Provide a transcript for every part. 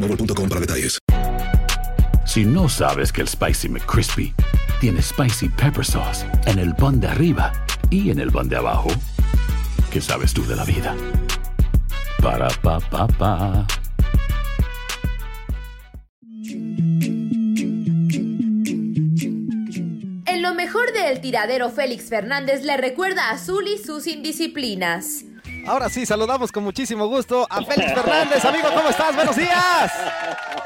para detalles. Si no sabes que el Spicy McCrispy tiene Spicy Pepper Sauce en el pan de arriba y en el pan de abajo, ¿qué sabes tú de la vida? Para, pa, pa, pa. En lo mejor del tiradero, Félix Fernández le recuerda a Zully sus indisciplinas. Ahora sí, saludamos con muchísimo gusto a Félix Fernández. Amigo, ¿cómo estás? ¡Buenos días!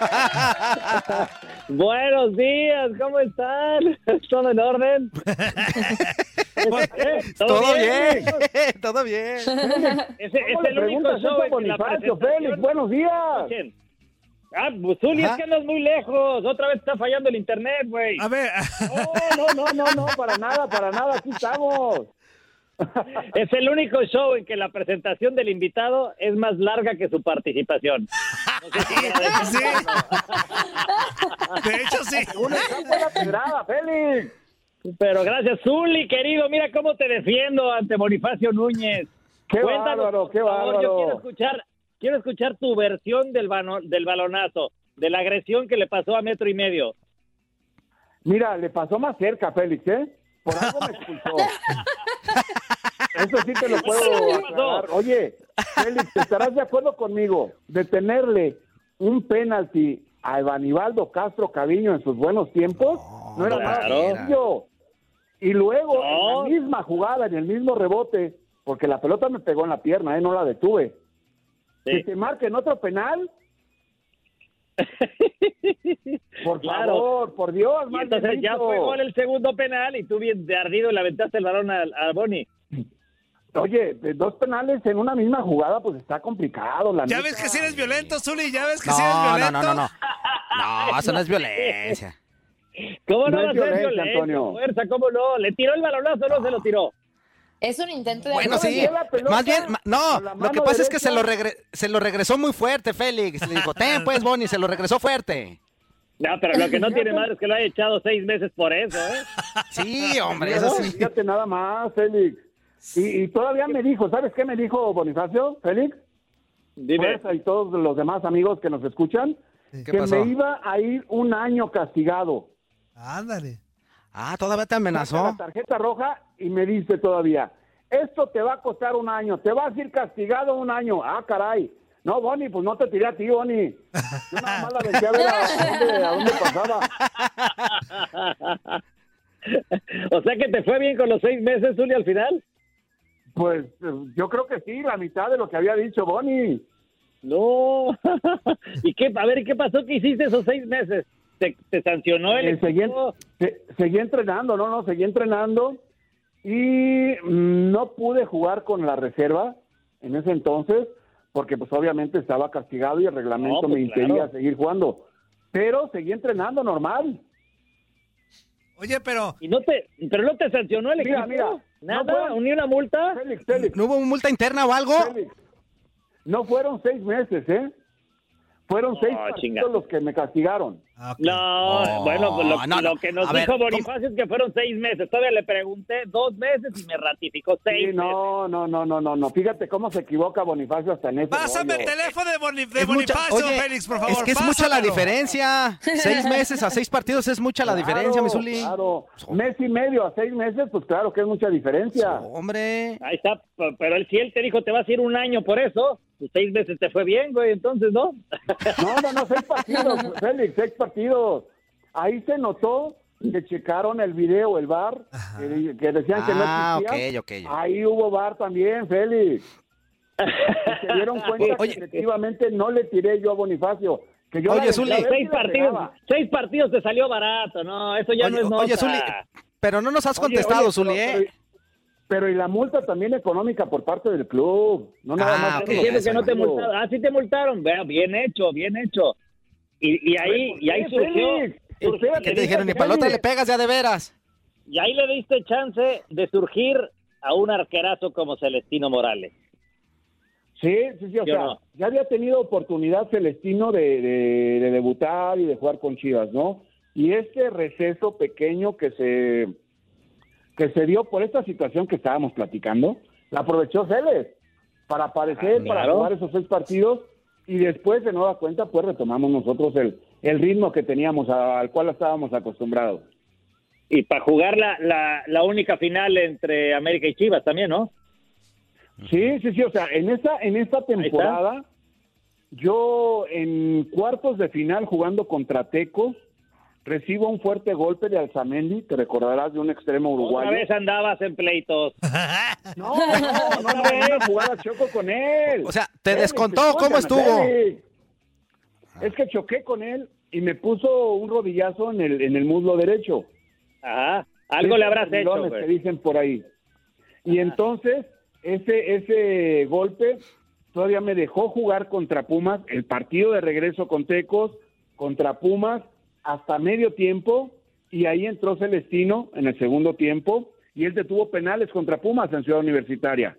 Buenos días, ¿cómo están? ¿Todo en orden? Todo bien, todo bien. Ese es el único show en que la Bonifacio, Félix, buenos días. Escuchen. Ah, pues Zuli, es Ajá. que andas muy lejos. Otra vez está fallando el internet, güey. A ver. No, no, no, no, no, para nada, para nada, aquí estamos. Es el único show en que la presentación del invitado es más larga que su participación. No sé si decir De hecho, sí. Una buena pedrada, Félix. Pero gracias, Zuli, querido. Mira cómo te defiendo ante Bonifacio Núñez. Qué bárbaro, por qué favor, Yo bárbaro. quiero escuchar, quiero escuchar tu versión del, bano- del balonazo, de la agresión que le pasó a metro y medio. Mira, le pasó más cerca, Félix, ¿eh? Por algo me expulsó. Eso sí te lo puedo aclarar. Oye, Félix, ¿estarás de acuerdo conmigo de tenerle un penalti a Evanibaldo Castro Caviño en sus buenos tiempos? No, era nada claro. sencillo. Y luego, No. en la misma jugada, en el mismo rebote, porque la pelota me pegó en la pierna, ¿eh? No la detuve. Que te marquen otro penal. Por Claro. favor, por Dios, Y más entonces ya fue gol el segundo penal y tú bien de ardido le aventaste el balón a, a Boni. Oye, dos penales en una misma jugada, pues está complicado. La Ya neta. ves que si eres violento, Zuli, ya ves que si eres No, no, violento. no, no, no. No, eso no es violencia. ¿Cómo no, No va a es ser violencia, violento? Antonio. Fuerza, ¿cómo no? ¿Le tiró el balonazo o no se lo tiró? Es un intento de Bueno, sí. Más bien, no, lo que pasa es que se lo, regre- se lo regresó muy fuerte, Félix. Le dijo, ten pues, Bonnie, se lo regresó fuerte. No, pero lo que no tiene madre es que lo haya echado seis meses por eso, ¿eh? Sí, hombre, eso sí. Fíjate nada más, Félix. Y, y todavía me dijo, ¿sabes qué me dijo Bonifacio, Félix? Dime. Y todos los demás amigos que nos escuchan, ¿Qué que pasó? me iba a ir un año castigado. Ándale. Ah, todavía te amenazó. La tarjeta roja y me dice todavía, esto te va a costar un año, te vas a ir castigado un año. Ah, caray. No, Bonnie, pues no te tiré a ti, Bonnie. Yo nada más la dejé a ver a, dónde, a dónde pasaba. o sea que te fue bien con los seis meses, Zuli, al final. Pues eh, yo creo que sí, la mitad de lo que había dicho Bonnie. No. ¿Y qué? A ver, ¿y qué pasó que hiciste esos seis meses? ¿Te, te sancionó el Eh, seguí, se- seguí entrenando, no, no, seguí entrenando y mm, no pude jugar con la reserva en ese entonces porque pues obviamente estaba castigado y el reglamento No, pues, me impedía claro. seguir jugando. Pero seguí entrenando normal. Oye, pero. ¿Y no te, pero no te sancionó el Mira, equipo? mira, ¿Nada? no fue- ¿Ni una multa? Félix, Félix, ¿No hubo multa interna o algo? Félix, no fueron seis meses, ¿eh? Fueron seis Oh, partidos los que me castigaron. No, Oh, bueno, pues lo, no, no. lo que nos ver, dijo ¿cómo? Bonifacio es que fueron seis meses. Todavía le pregunté dos meses y me ratificó seis Sí, meses. no, no, no, no, no, no. Fíjate cómo se equivoca Bonifacio hasta en eso. Pásame el teléfono de, Boni- de mucha- Bonifacio, oye, Félix, por favor. Es que es mucha la diferencia. Seis meses a seis partidos es mucha la diferencia, mi Zuli. Claro, mes y medio a seis meses, pues claro que es mucha diferencia. Hombre. Ahí está, pero él, si él te dijo te vas a ir un año por eso, pues seis meses te fue bien, güey, entonces, ¿no? No, no, no, seis partidos, Félix, seis partidos. Ahí se notó que checaron el video, el bar, que, que decían que no Ah, existía. ok, ok. Ahí hubo bar también, Félix. Y se dieron cuenta Oye. que efectivamente no le tiré yo a Bonifacio. Que yo Oye, Zuli. seis partidos, seis partidos te salió barato, no, eso ya Oye, no es nota. oye, Zuli, pero no nos has contestado, oye, Zuli, pero- ¿eh? Pero, pero y la multa también económica por parte del club. No nada Ah, más. ok, Diciendo eso que no te multaron. Ah, sí te multaron. Vea, bien hecho, bien hecho. Y, y ahí, y ahí ¿Por qué, surgió. ¿Qué te dijeron? Ni palota le pegas ya de veras. Y ahí le diste chance de surgir a un arquerazo como Celestino Morales. Sí, sí, sí, o Yo sea, no. ya había tenido oportunidad Celestino de, de- de debutar y de jugar con Chivas, ¿no? Y este receso pequeño que se que se dio por esta situación que estábamos platicando, la aprovechó Celes para aparecer, Ah, para jugar esos seis partidos y después de nueva cuenta pues retomamos nosotros el, el ritmo que teníamos a- al cual estábamos acostumbrados. Y para jugar la, la, la única final entre América y Chivas también, ¿no? Sí, sí, sí, o sea, en esta, en esta temporada, yo en cuartos de final jugando contra Tecos, recibo un fuerte golpe de Alzamendi, te recordarás de un extremo uruguayo. Otra vez andabas en pleitos. No, no, no, no, una jugada choco con él. O sea, ¿te Félix, descontó? ¿Cómo estuvo? Es que choqué con él y me puso un rodillazo en el, en el muslo derecho. Ajá. Algo le habrás hecho, güey. que dicen por ahí. Y entonces, ese, ese golpe todavía me dejó jugar contra Pumas, el partido de regreso con Tecos, contra Pumas, hasta medio tiempo, y ahí entró Celestino en el segundo tiempo, y él detuvo penales contra Pumas en Ciudad Universitaria.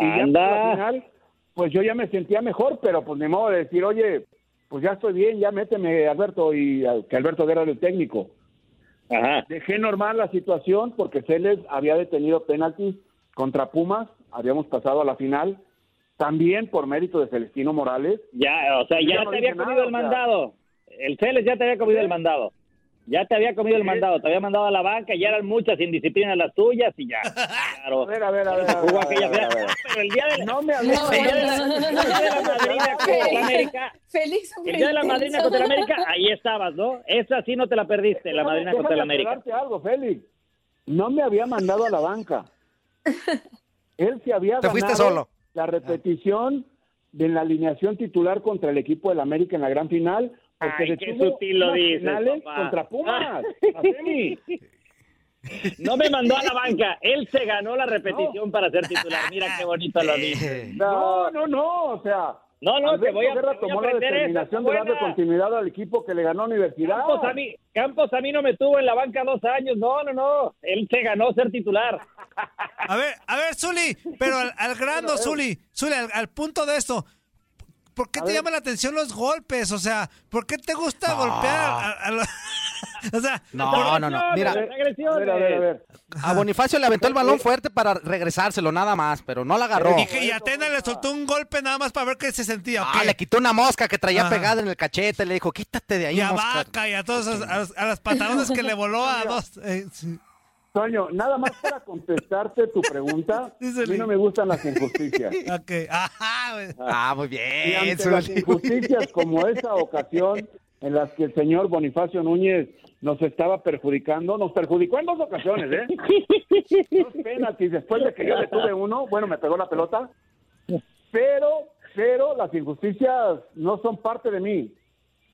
Y ya para la final, pues yo ya me sentía mejor, pero pues ni modo de decir, oye, pues ya estoy bien, ya méteme Alberto, y que Alberto Guerra era el técnico. Ajá. Dejé normal la situación porque Celes había detenido penaltis contra Pumas, habíamos pasado a la final, también por mérito de Celestino Morales. Ya, o sea, Yo ya no te había comido el mandado. El Celes ya te había comido el mandado. Ya te había comido el mandado, te había mandado a la banca, ya eran muchas indisciplinas las tuyas y ya. Claro. A ver, a ver, a ver. Jugó aquella. Pero el día de la, No me el hables. día de la, el día de la madrina contra el América, Félix, el día de la madrina contra América, ahí estabas, ¿no? Esa sí no te la perdiste, la madrina contra el Déjame América. algo, Félix. No me había mandado a la banca. Él se había Te fuiste solo. la repetición de la alineación titular contra el equipo del América en la gran final. Porque Ay, qué sutil lo dices, papá. contra Pumas. No me mandó a la banca, él se ganó la repetición para ser titular. Mira qué bonito lo dice. No, no, no, o sea. No, no, te voy a, Guerra te voy a tomó la determinación de darle continuidad al equipo que le ganó a Universidad. Campos a, mí, Campos a mí no me tuvo en la banca dos años. No, no, no. Él se ganó ser titular. A ver, a ver, Zuli, pero al, al grano, Zuli, Zuli, al, al punto de esto. ¿Por qué te llaman la atención los golpes? O sea, ¿por qué te gusta golpear a, a lo- O sea, No, no, no. Mira, A ver, a ver, a ver. a Bonifacio le aventó el balón fuerte para regresárselo nada más, pero no la agarró. y que y Atena le soltó un golpe nada más para ver qué se sentía. ¿o Ah, le quitó una mosca que traía Ajá. pegada en el cachete, le dijo, quítate de ahí, y a mosca. Vaca y a todos esos- a, los- a las pantalones que le voló a dos. eh, sí. Toño, nada más para contestarte tu pregunta, a mí no me gustan las injusticias. Ok, ajá. Ah, muy Y bien, ante las injusticias como esa ocasión en las que el señor Bonifacio Núñez nos estaba perjudicando, nos perjudicó en dos ocasiones, ¿eh? Dos penaltis después de que yo le tuve uno, bueno, me pegó la pelota, pero, pero las injusticias no son parte de mí.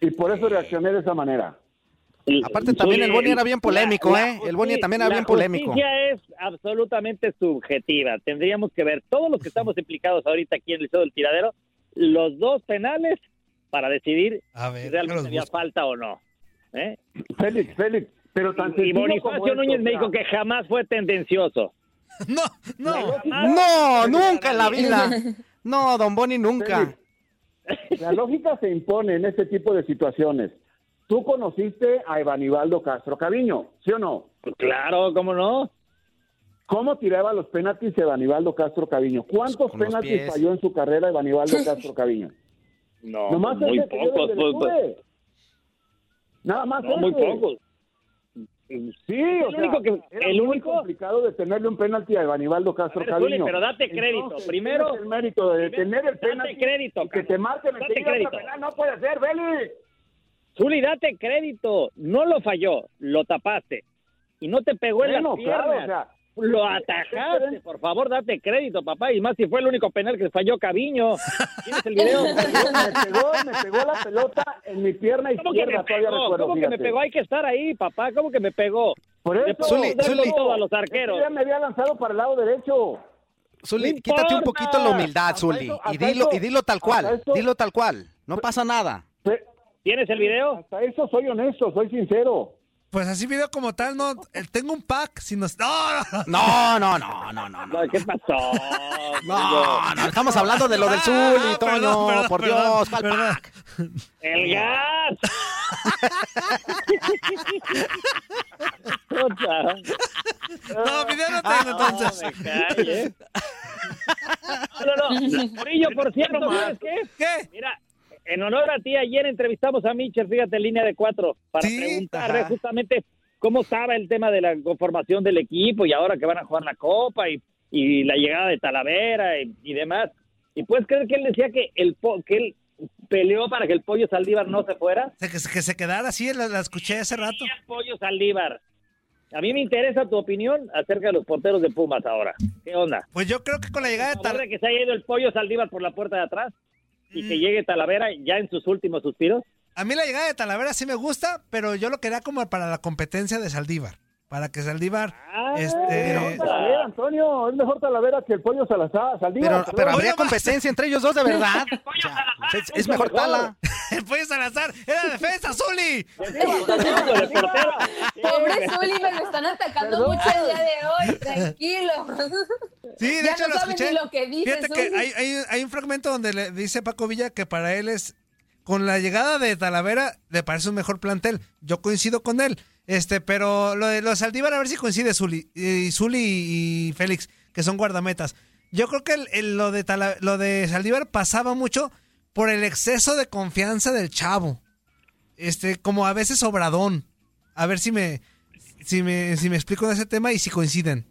Y por eso reaccioné de esa manera. Aparte también el Boni era bien polémico, La- ¿eh? El Boni también era la bien polémico. justicia es absolutamente subjetiva. Tendríamos que ver todos los que estamos implicados ahorita aquí en el show del tiradero, los dos penales para decidir A ver, si realmente había busco. falta o no. ¿eh? Félix, Félix, pero tan Y sencillo Bonifacio Núñez esto, me dijo que jamás fue tendencioso. No, no. No, nunca en la vida. No, don Boni, nunca. La lógica se impone en este tipo de situaciones. Tú conociste a Evanibaldo Castro Caviño, ¿sí o no? Pues claro, ¿cómo no? ¿Cómo tiraba los penaltis Evanibaldo Castro Caviño? ¿Cuántos Con penaltis falló en su carrera Evanibaldo Castro Caviño? No, Nomás muy pocos. pues, tuve. Nada más no, muy pocos. Sí, El o sea, único que- era el muy único- complicado detenerle un penalti a Evanibaldo Castro ver, Caviño. pero date crédito. Entonces, Primero- el mérito de detener el Date penalti crédito, y que te marquen enseguida crédito. penal. No puede ser, Beli. Zuli, date crédito. No lo falló, lo tapaste. Y no te pegó en Bueno, las piernas. claro, o sea, lo atajaste, por favor, date crédito, papá. Y más si fue el único penal que falló Caviño. ¿Tienes el video? me pegó, me pegó la pelota en mi pierna ¿Cómo que izquierda, todavía recuerdo, ¿Cómo que me pegó? Hay que estar ahí, papá. ¿Cómo que me pegó? Por eso, Zuli, todo a los arqueros. Ya me había lanzado para el lado derecho. Zuli, No quítate un poquito la humildad, Zuli. eso- Y dilo, eso- y dilo tal cual. Dilo tal cual. No pasa nada. ¿Tienes el video? Hasta eso soy honesto, soy sincero. Pues así video como tal, no. Tengo un pack. Si nos... No, no, no. No, no, no, ¿Qué pasó? no, no, estamos hablando de lo del Ah, Zuli, ah, Toño. perdón, perdón, por perdón, Dios, ¿cuál perdón. pack? ¡El gas! No, video no tengo entonces. No. No, no, no. Murillo, por cierto, ¿sabes qué? ¿Qué? Mira, en honor a ti, ayer entrevistamos a Mitchell, fíjate, en línea de cuatro, para Sí, preguntarle ajá. justamente cómo estaba el tema de la conformación del equipo y ahora que van a jugar la Copa y, y la llegada de Talavera y, y demás. ¿Y puedes creer que él decía que, el po- que él peleó para que el Pollo Saldívar no se fuera? Que, se- que se quedara así, la, la escuché hace rato. el Pollo Saldívar. A mí me interesa tu opinión acerca de los porteros de Pumas ahora. ¿Qué onda? Pues yo creo que con la llegada de ¿A favor Tal... de que se haya ido el Pollo Saldívar por la puerta de atrás y Mm. que llegue Talavera ya en sus últimos suspiros? A mí la llegada de Talavera sí me gusta, pero yo lo quería como para la competencia de Saldívar. Para que Saldívar... Ah, este... Es mejor Talavera, Antonio, es mejor Talavera que el pollo Salazar. Saldívar, Pero, pero habría competencia entre ellos dos de verdad. O sea, es, es mejor Tala. El pollo Salazar era defensa, Zuli. Pobre Zuli, me lo están atacando Perdón. mucho el día de hoy. Tranquilo. Sí, de Ya hecho no lo escuché. ni lo que dice Fíjate que hay, hay, hay un fragmento donde le dice Paco Villa que para él es con la llegada de Talavera le parece un mejor plantel. Yo coincido con él. Este, pero lo de los Saldívar a ver si coincide Zuli y Zuli y Félix, que son guardametas. Yo creo que el- el- lo de Tala- lo de Saldívar pasaba mucho por el exceso de confianza del chavo. Este, como a veces obradón. A ver si me si me si me explico de ese tema y si coinciden.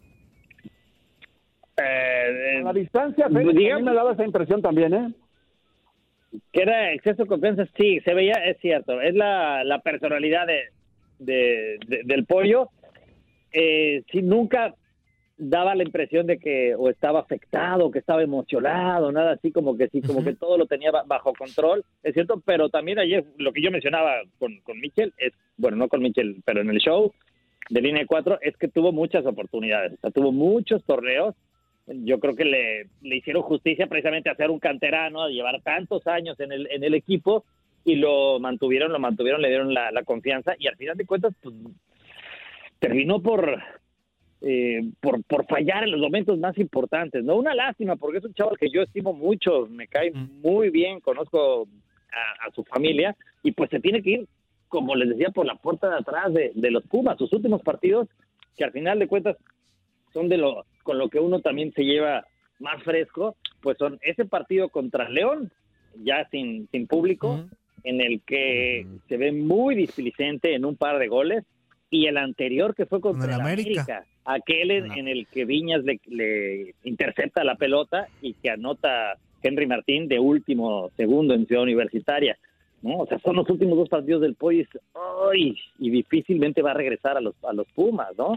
Eh, A la distancia, Félix, a mí digamos- me daba esa impresión también, ¿eh? que era exceso de confianza, sí, se veía, es cierto, es la, la personalidad de, de- de- del pollo. Eh, sí, nunca daba la impresión de que o estaba afectado, que estaba emocionado, nada así como que sí, como que todo lo tenía ba- bajo control, es cierto, pero también ayer lo que yo mencionaba con, con Michel, es, bueno, no con Michel, pero en el show de línea 4, es que tuvo muchas oportunidades, o sea, tuvo muchos torneos yo creo que le, le hicieron justicia precisamente a ser un canterano, a llevar tantos años en el, en el equipo y lo mantuvieron, lo mantuvieron, le dieron la, la confianza y al final de cuentas pues, terminó por, eh, por por fallar en los momentos más importantes. No una lástima porque es un chaval que yo estimo mucho, me cae muy bien, conozco a, a su familia y pues se tiene que ir, como les decía, por la puerta de atrás de, de los Pumas, sus últimos partidos que al final de cuentas son de lo con lo que uno también se lleva más fresco, pues son ese partido contra León, ya sin, sin público, en el que se ve muy displicente en un par de goles y el anterior que fue contra Con el América. América, aquel en, en el que Viñas le, le intercepta la pelota y que anota Henry Martín de último segundo en Ciudad Universitaria. ¿no? O sea, son los últimos dos partidos del dices, ¡ay! y difícilmente va a regresar a los, a los Pumas, ¿no?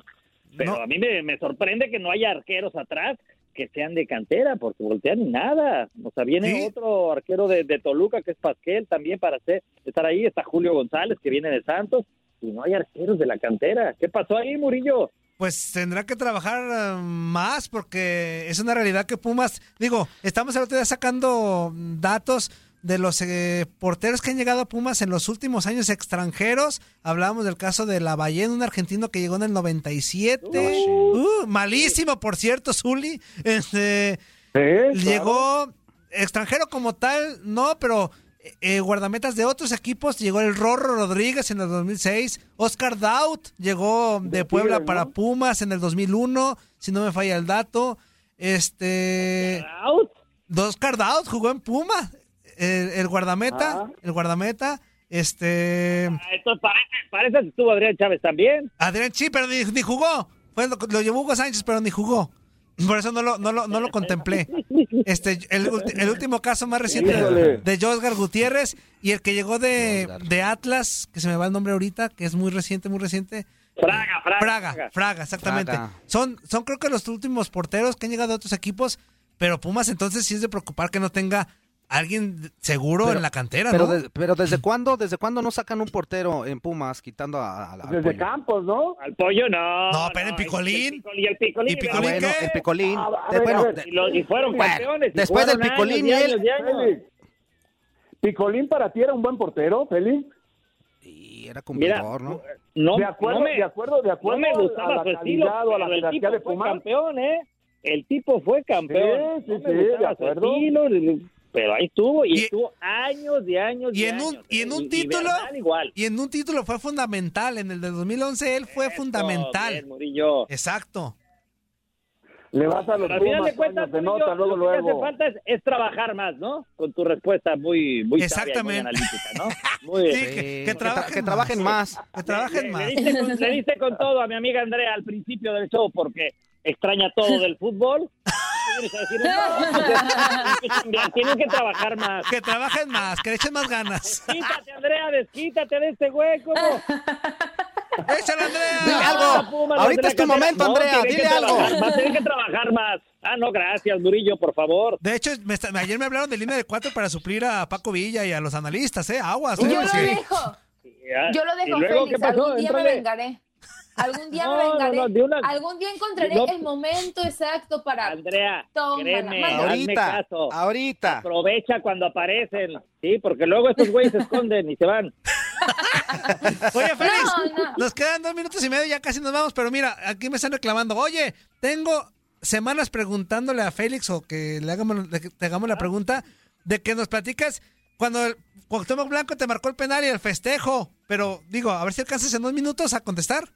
Pero a mí me, me sorprende que no haya arqueros atrás que sean de cantera, porque voltean y nada. O sea, viene Sí. otro arquero de, de Toluca, que es Pasquel, también para hacer, estar ahí. Está Julio González, que viene de Santos, y no hay arqueros de la cantera. ¿Qué pasó ahí, Murillo? Pues tendrá que trabajar eh, más porque es una realidad que Pumas, digo, estamos el otro día sacando datos de los eh, porteros que han llegado a Pumas en los últimos años extranjeros. Hablábamos del caso de La Ballena, un argentino que llegó en el 97. Uh, malísimo, por cierto, Zuli. Este, llegó extranjero como tal, no, pero eh, guardametas de otros equipos. Llegó el Rorro Rodríguez en el 2006. Oscar Daut llegó de Puebla para ¿no? Pumas en el 2001, si no me falla el dato. Este. Oscar Daut jugó en Puma. El, el guardameta. Ah. El guardameta. Este. Ah, Esto parece, parece que estuvo Adrián Chávez también. Adrián sí, pero ni, ni jugó. Fue lo, lo llevó Hugo Sánchez, pero ni jugó. Por eso no lo, no lo, no lo contemplé. Este, el, el último caso más reciente Híjole. de Josgar Gutiérrez y el que llegó de, de Atlas, que se me va el nombre ahorita, que es muy reciente, muy reciente. Fraga, Fraga. Fraga, Fraga, exactamente. Fraga. Son, son creo que los últimos porteros que han llegado a otros equipos, pero Pumas entonces sí es de preocupar que no tenga alguien seguro Pero- en la cantera, Pero, ¿no? de- pero ¿desde cuándo, desde cuándo no sacan un portero en Pumas quitando a, a- al Desde pollo? Campos, ¿no? Al pollo no. No, pero en Picolín. el Picol- ¿Y el Picolín? ¿Y Picolín Ah, bueno, qué? el Picolín. Ah, a De- ver, bueno, a ver. de- Y, lo- y fueron Bueno, campeones. y después del Picolín años y él- años años. ¿Picolín para ti era un buen portero, Félix? y era Mira, cumplidor, ¿no? no, de acuerdo, no me, de acuerdo, de no acuerdo me a gustaba la su estilo, calidad a la jerarquía tipo de fue Pumas. campeón, ¿eh? El tipo fue campeón. Sí, sí, no me sí, de su acuerdo. estilo, pero ahí estuvo, y, Y- estuvo años y años y y en un- años. y en un Y- y título- igual. Y en un título fue fundamental. En el de 2011 él fue Eso, fundamental. bien, Murillo. Exacto. Le vas a los al final de cuentas, Toño, se Murillo, nota luego, lo que hace falta es, es trabajar más, ¿no? Con tu respuesta muy, muy sabia y muy Exactamente. analítica, ¿no? Muy Sí, bien. que, que que, tra- trabajen que trabajen más. Que trabajen Le- más. Le diste, con, le diste con todo a mi amiga Andrea al principio del show porque extraña todo del fútbol. A tienen que trabajar más. Que trabajen más, que le echen más ganas. Desquítate, Andrea, desquítate de este hueco. ¡Échale, Andrea! Dile algo. Pumas, Ahorita es tu momento, No, Andrea. Dile algo. trabajar más, tienen que trabajar más. Ah, no, gracias, Murillo, por favor. De hecho, me está- ayer me hablaron de línea de cuatro para suplir a Paco Villa y a los analistas, ¿eh? Aguas. Yo ¿eh? lo Porque- dejo. Ya. Yo lo ¿Y dejo, luego qué Félix. pasó? Algún día me Éntrale. vengaré. Algún día No, me no, vengaré. no, de una- Algún día encontraré No. el momento exacto para. Andrea, créeme, Ahorita, caso. ahorita. Aprovecha cuando aparecen, sí, porque luego estos güeyes se esconden y se van. Oye, Félix, No, no. nos quedan dos minutos y medio, ya casi nos vamos, pero mira, aquí me están reclamando. Oye, tengo semanas preguntándole a Félix o que le hagamos, le- te hagamos la pregunta de que nos platicas cuando el Cuauhtémoc Blanco te marcó el penal y el festejo. Pero digo, a ver si alcanzas en dos minutos a contestar.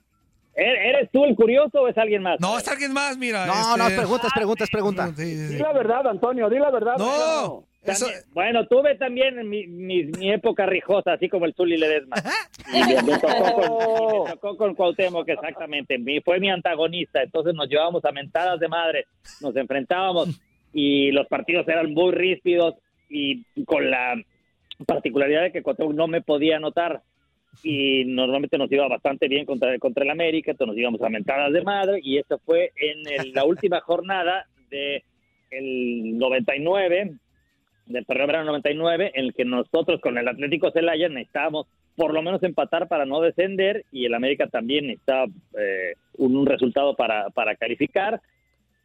¿Er- ¿Eres tú el curioso o es alguien más? No, es alguien más, mira. No, este- no, preguntas, preguntas, preguntas. Sí, sí, Di sí. la verdad, Antonio, di la verdad. No, También- bueno, tuve también mi, mi, mi época rijosa, así como el Zuli Ledesma. Y me, me tocó con, y me tocó con Cuauhtémoc, exactamente. Mi- fue mi antagonista, entonces nos llevábamos a mentadas de madre, nos enfrentábamos y los partidos eran muy ríspidos y con la particularidad de que Cuauhtémoc no me podía anotar y normalmente nos iba bastante bien contra, contra el América, entonces nos íbamos a mentadas de madre y esto fue en el- la última jornada de el 99 del torneo verano 99 en el que nosotros con el Atlético Celaya necesitábamos por lo menos empatar para no descender y el América también necesitaba eh, un, un resultado para, para calificar.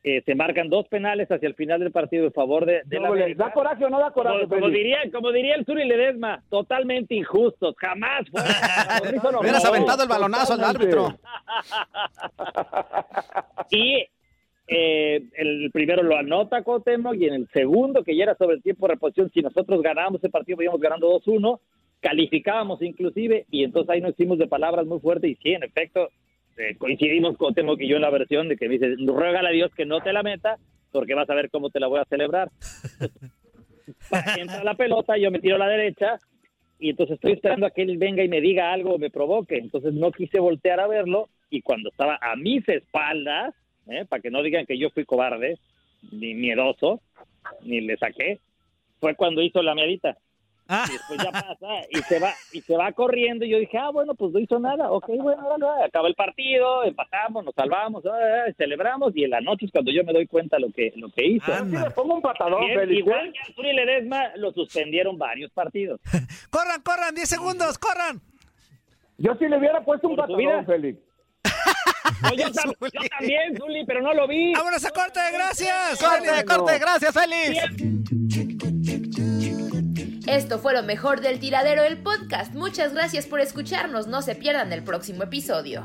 Eh, se marcan dos penales hacia el final del partido en favor de, de la No, América. ¿Da coraje o no da coraje, Como, como diría, como diría el Zuri Ledesma, totalmente injustos, jamás fue. No, Hubieras no, aventado el balonazo al árbitro. Y eh, el primero lo anota Cuauhtémoc y en el segundo, que ya era sobre el tiempo de reposición, si nosotros ganábamos ese partido, íbamos ganando 2-1, calificábamos inclusive, y entonces ahí nos hicimos de palabras muy fuertes y sí, en efecto, eh, coincidimos Cuauhtémoc y yo en la versión de que me dice, ruégale a Dios que no te la meta, porque vas a ver cómo te la voy a celebrar. Entra la pelota, yo me tiro a la derecha y entonces estoy esperando a que él venga y me diga algo o me provoque. Entonces no quise voltear a verlo y cuando estaba a mis espaldas, ¿eh? para que no digan que yo fui cobarde, ni miedoso, ni le saqué, fue cuando hizo la miadita. Y después ya pasa y se va y se va corriendo y yo dije, ah, bueno, pues no hizo nada. Ok, bueno, ahora acaba el partido, empatamos, nos salvamos, ah, celebramos y en la noche es cuando yo me doy cuenta lo que lo que hizo. Sí, le pongo un patadón, Bien, Félix. igual ¿eh? que Arturo y Ledesma lo suspendieron varios partidos. Corran, corran, 10 segundos, corran. Yo sí le hubiera puesto un patadón, vida. Félix. No, yo, tam- yo también, Zuli, pero no lo vi. ¡Vámonos a corte! ¡Gracias! Corte, corte, gracias, Félix. Esto fue lo mejor del tiradero del podcast. Muchas gracias por escucharnos. No se pierdan el próximo episodio.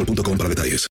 boostmobile.com para detalles.